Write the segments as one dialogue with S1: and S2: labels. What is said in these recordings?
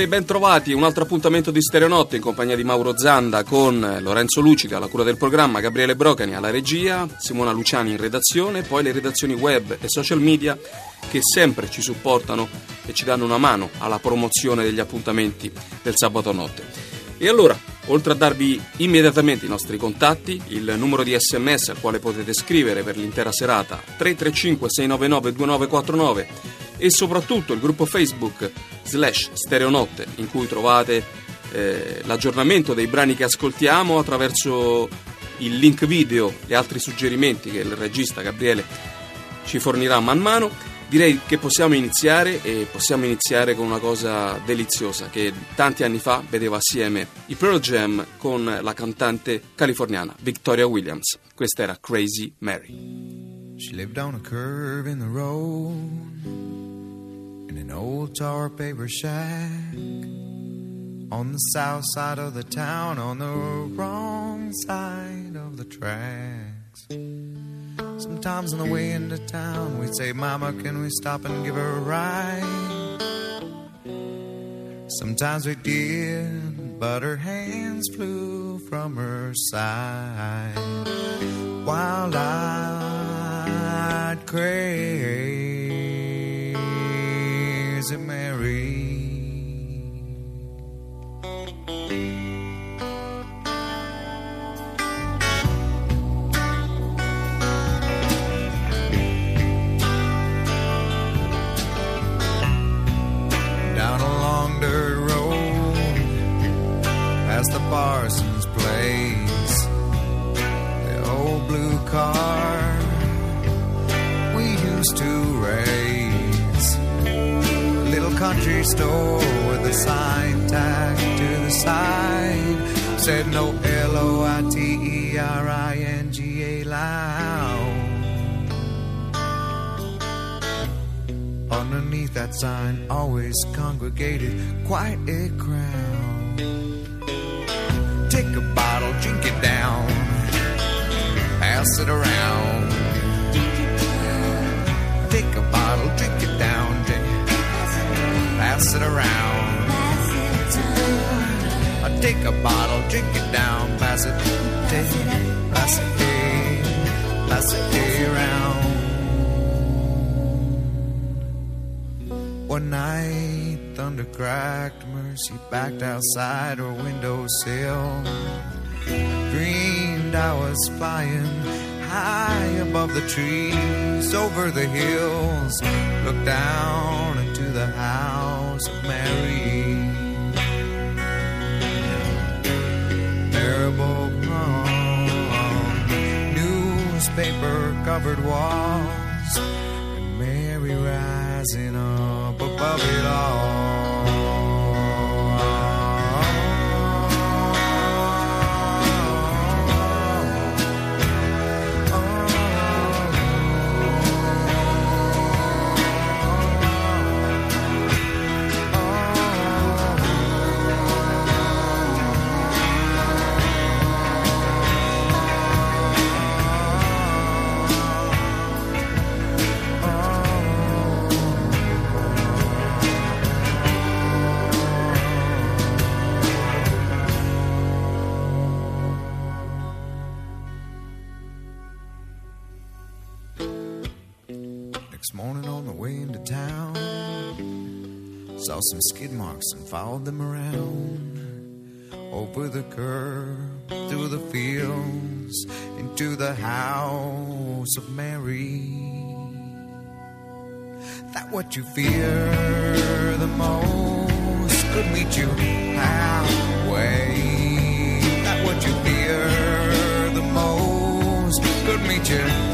S1: Stereonotte, ben trovati, un altro appuntamento di Stereonotte in compagnia di Mauro Zanda con Lorenzo Lucida alla cura del programma, Gabriele Brocani alla regia, Simona Luciani in redazione, poi le redazioni web e social media che sempre ci supportano e ci danno una mano alla promozione degli appuntamenti del sabato notte. E allora, oltre a darvi immediatamente i nostri contatti, il numero di sms al quale potete scrivere per l'intera serata 335 699 2949 e soprattutto il gruppo Facebook slash Stereonotte in cui trovate eh, l'aggiornamento dei brani che ascoltiamo attraverso il link video e altri suggerimenti che il regista Gabriele ci fornirà man mano. Direi che possiamo iniziare e possiamo iniziare con una cosa deliziosa che tanti anni fa vedeva assieme i Pearl Jam con la cantante californiana Victoria Williams. Questa era Crazy Mary.
S2: She lived on a curve in the road in an old tar paper shack on the south side of the town, on the wrong side of the tracks. Sometimes on the way into town, we'd say, Mama, can we stop and give her a ride? Sometimes we did, but her hands flew from her side. While I'd crave Mary. Down along dirt road, past the Parsons place, the old blue car we used to country store with a sign tacked to the side. Said no L O I T E R I N G A loud. Underneath that sign, always congregated quite a crowd. Take a bottle, drink it down, pass it around. Take a bottle, drink it down pass it around. I take a bottle, drink it down, pass it, take, pass it, pass it around. One night, thunder cracked, Mercy backed outside her windowsill. Dreamed I was flying high above the trees, over the hills. Looked down into the house house of Mary. Marble palm, newspaper covered walls, and Mary rising up above it all. Saw some skid marks and followed them around. Over the curb, through the fields, into the house of Mary. That what you fear the most could meet you halfway. That what you fear the most could meet you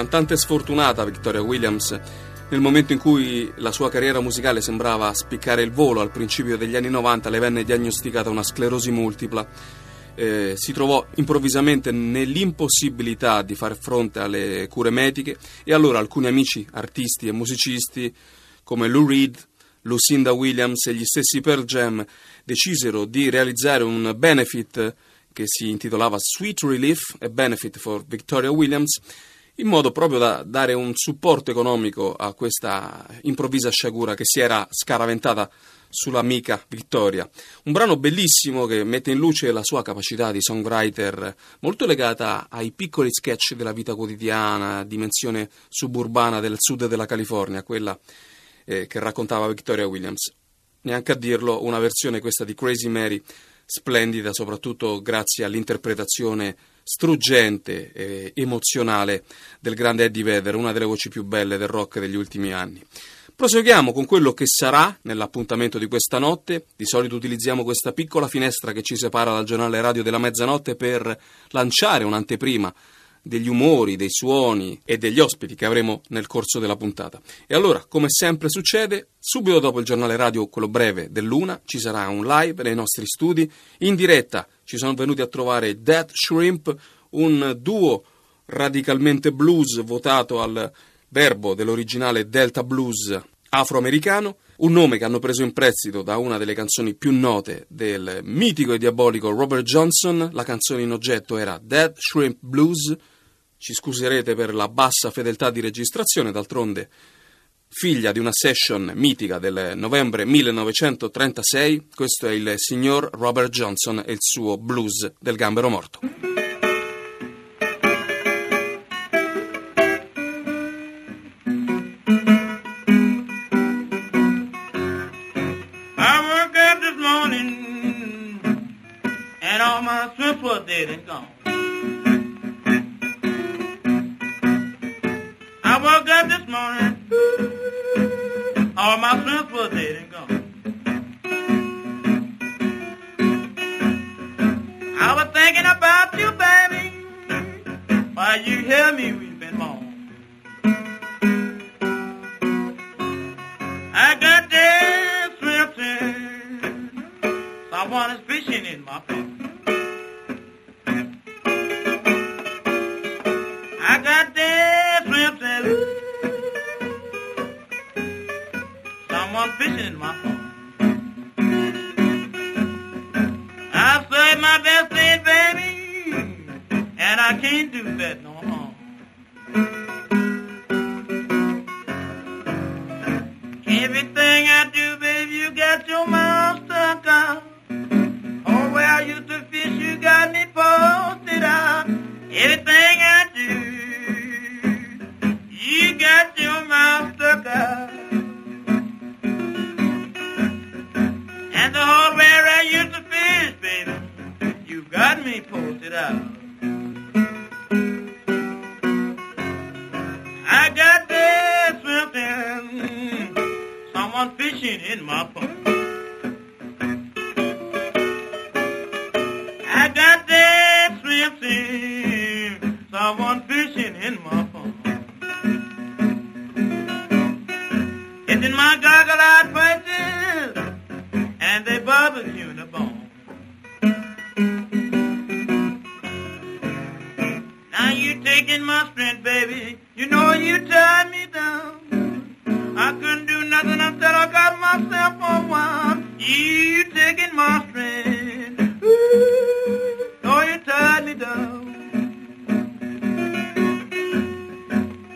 S1: Cantante sfortunata, Victoria Williams, nel momento in cui la sua carriera musicale sembrava spiccare il volo al principio degli anni 90, le venne diagnosticata una sclerosi multipla. Eh, si trovò improvvisamente nell'impossibilità di far fronte alle cure mediche e allora alcuni amici artisti e musicisti come Lou Reed, Lucinda Williams e gli stessi Pearl Jam decisero di realizzare un benefit che si intitolava Sweet Relief, a Benefit for Victoria Williams, in modo proprio da dare un supporto economico a questa improvvisa sciagura che si era scaraventata sull'amica Vittoria. Un brano bellissimo che mette in luce la sua capacità di songwriter, molto legata ai piccoli sketch della vita quotidiana, dimensione suburbana del sud della California, quella eh, che raccontava Victoria Williams. Neanche a dirlo, una versione questa di Crazy Mary splendida, soprattutto grazie all'interpretazione struggente e emozionale del grande Eddie Vedder, una delle voci più belle del rock degli ultimi anni. Proseguiamo con quello che sarà nell'appuntamento di questa notte. Di solito utilizziamo questa piccola finestra che ci separa dal giornale radio della mezzanotte per lanciare un'anteprima degli umori, dei suoni e degli ospiti che avremo nel corso della puntata. E allora, come sempre succede, subito dopo il giornale radio, quello breve dell'una, ci sarà un live nei nostri studi. In diretta ci sono venuti a trovare Death Shrimp, un duo radicalmente blues votato al verbo dell'originale Delta Blues afroamericano, un nome che hanno preso in prestito da una delle canzoni più note del mitico e diabolico Robert Johnson. La canzone in oggetto era Dead Shrimp Blues. Ci scuserete per la bassa fedeltà di registrazione, d'altronde figlia di una session mitica del novembre 1936. Questo è il signor Robert Johnson e il suo blues del gambero morto.
S3: I can't do that no more. Everything I do, baby, you got your mouth stuck up. Oh, where I used to fish, you got me posted up. Everything I do, you got your mouth stuck up. And the whole where I used to fish, baby, you got me posted up. in my pocket. I got that swim scene, someone fishing in my pond. It's in my goggle-eyed faces, and they barbecue the bone. Now you're taking my strength, baby, you know you turned me down. I couldn't myself for one. You taking my strength. Ooh, though you tied me down.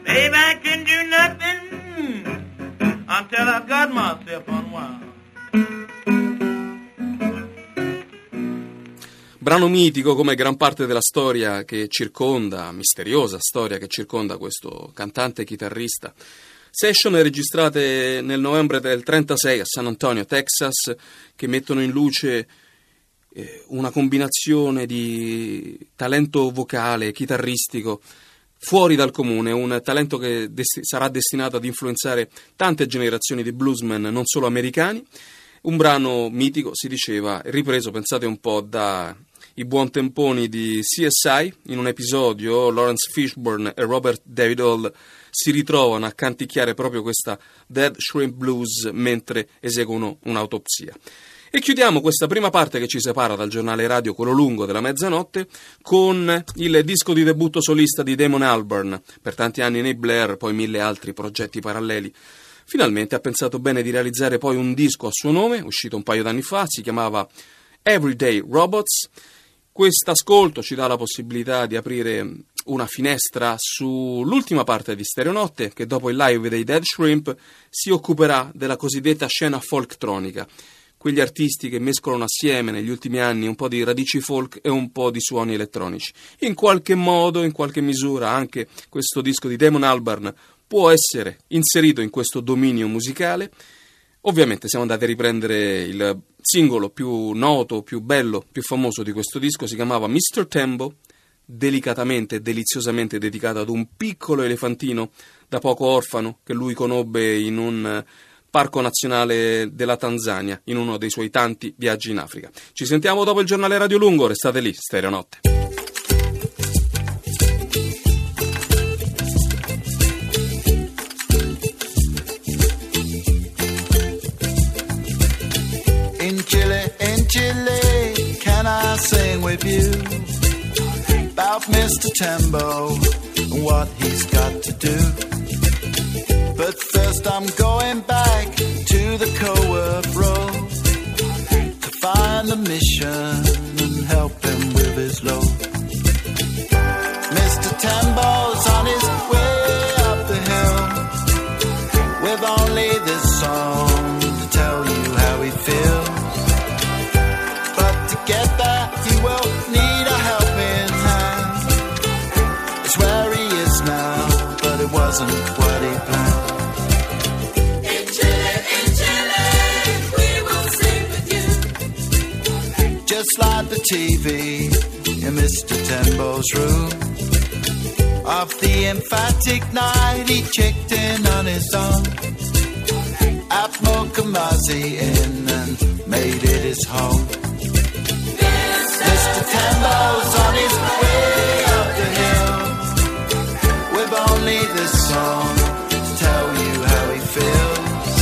S3: Baby, I can do nothing until I've got myself unwound.
S1: Brano mitico come gran parte della storia che circonda, misteriosa storia che circonda questo cantante chitarrista Session registrate nel novembre del 36 a San Antonio, Texas, che mettono in luce eh, una combinazione di talento vocale, chitarristico, fuori dal comune, un talento che desti- sarà destinato ad influenzare tante generazioni di bluesmen, non solo americani. Un brano mitico, si diceva, ripreso, pensate un po', da i buon temponi di CSI. In un episodio Lawrence Fishburne e Robert David Hall si ritrovano a canticchiare proprio questa Dead Shrimp Blues mentre eseguono un'autopsia. E chiudiamo questa prima parte che ci separa dal giornale radio, quello lungo della mezzanotte, con il disco di debutto solista di Damon Albarn, per tanti anni nei Blair, poi mille altri progetti paralleli. Finalmente ha pensato bene di realizzare poi un disco a suo nome, uscito un paio d'anni fa, si chiamava Everyday Robots. Quest'ascolto ci dà la possibilità di aprire una finestra sull'ultima parte di Stereonotte, che dopo il live dei Dead Shrimp si occuperà della cosiddetta scena folktronica quegli artisti che mescolano assieme negli ultimi anni un po' di radici folk e un po' di suoni elettronici. In qualche modo, in qualche misura, anche questo disco di Damon Albarn può essere inserito in questo dominio musicale. Ovviamente siamo andati a riprendere il singolo più noto, più bello, più famoso di questo disco, si chiamava Mr. Tembo, delicatamente e deliziosamente dedicato ad un piccolo elefantino da poco orfano che lui conobbe in un Parco Nazionale della Tanzania, in uno dei suoi tanti viaggi in Africa. Ci sentiamo dopo il giornale Radio Lungo, restate lì, Stereo Notte.
S4: You about Mr. Tembo and what he's got to do? But first I'm going back to the co-work road to find a mission and help him with his load. Wasn't what he planned. slide the TV in Mr. Tembo's room. Of the emphatic night, he checked in on his own. At Mkomazi in and made it his home. Mr. Tembo's on his way only this song to tell you how he feels.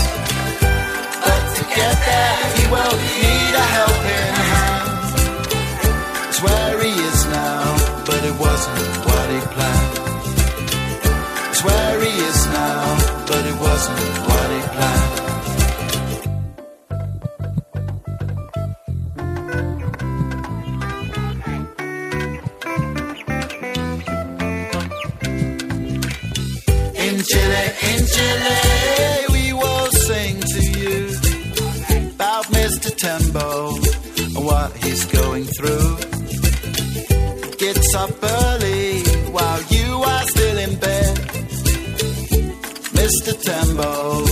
S4: But to get there, he will need a helping hand. It's where he is now, but it wasn't what he planned. It's where he is now, but it wasn't what in we will sing to you about Mr. Tembo and what he's going through gets up early while you are still in bed. Mr. Tembo,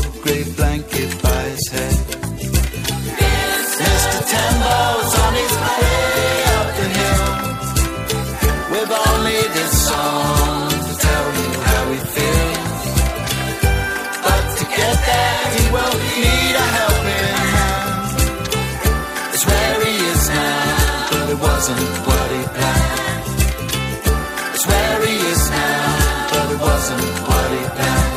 S4: wasn't what he planned. It's where he is now, but it wasn't what he planned.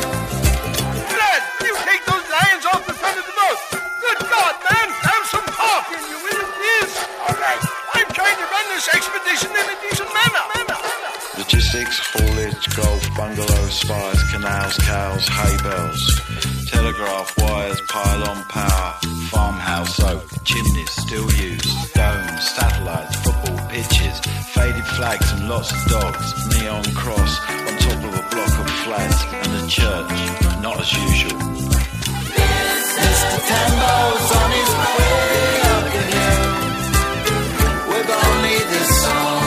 S5: Lad, you take those lions off the front of the boat. Good God, man, have some heart in you, will you please? All right, I'm trying to run this expedition in a decent manner. manner, manner.
S6: Logistics, haulage, golf, bungalows, spires, canals, cows, hay bells, telegraph wires, pylon power, farmhouse oak, faded flags and lots of dogs, neon cross on top of a block of flats, and a church, not as usual.
S4: Mr. Tembo's on his way up the hill with only this song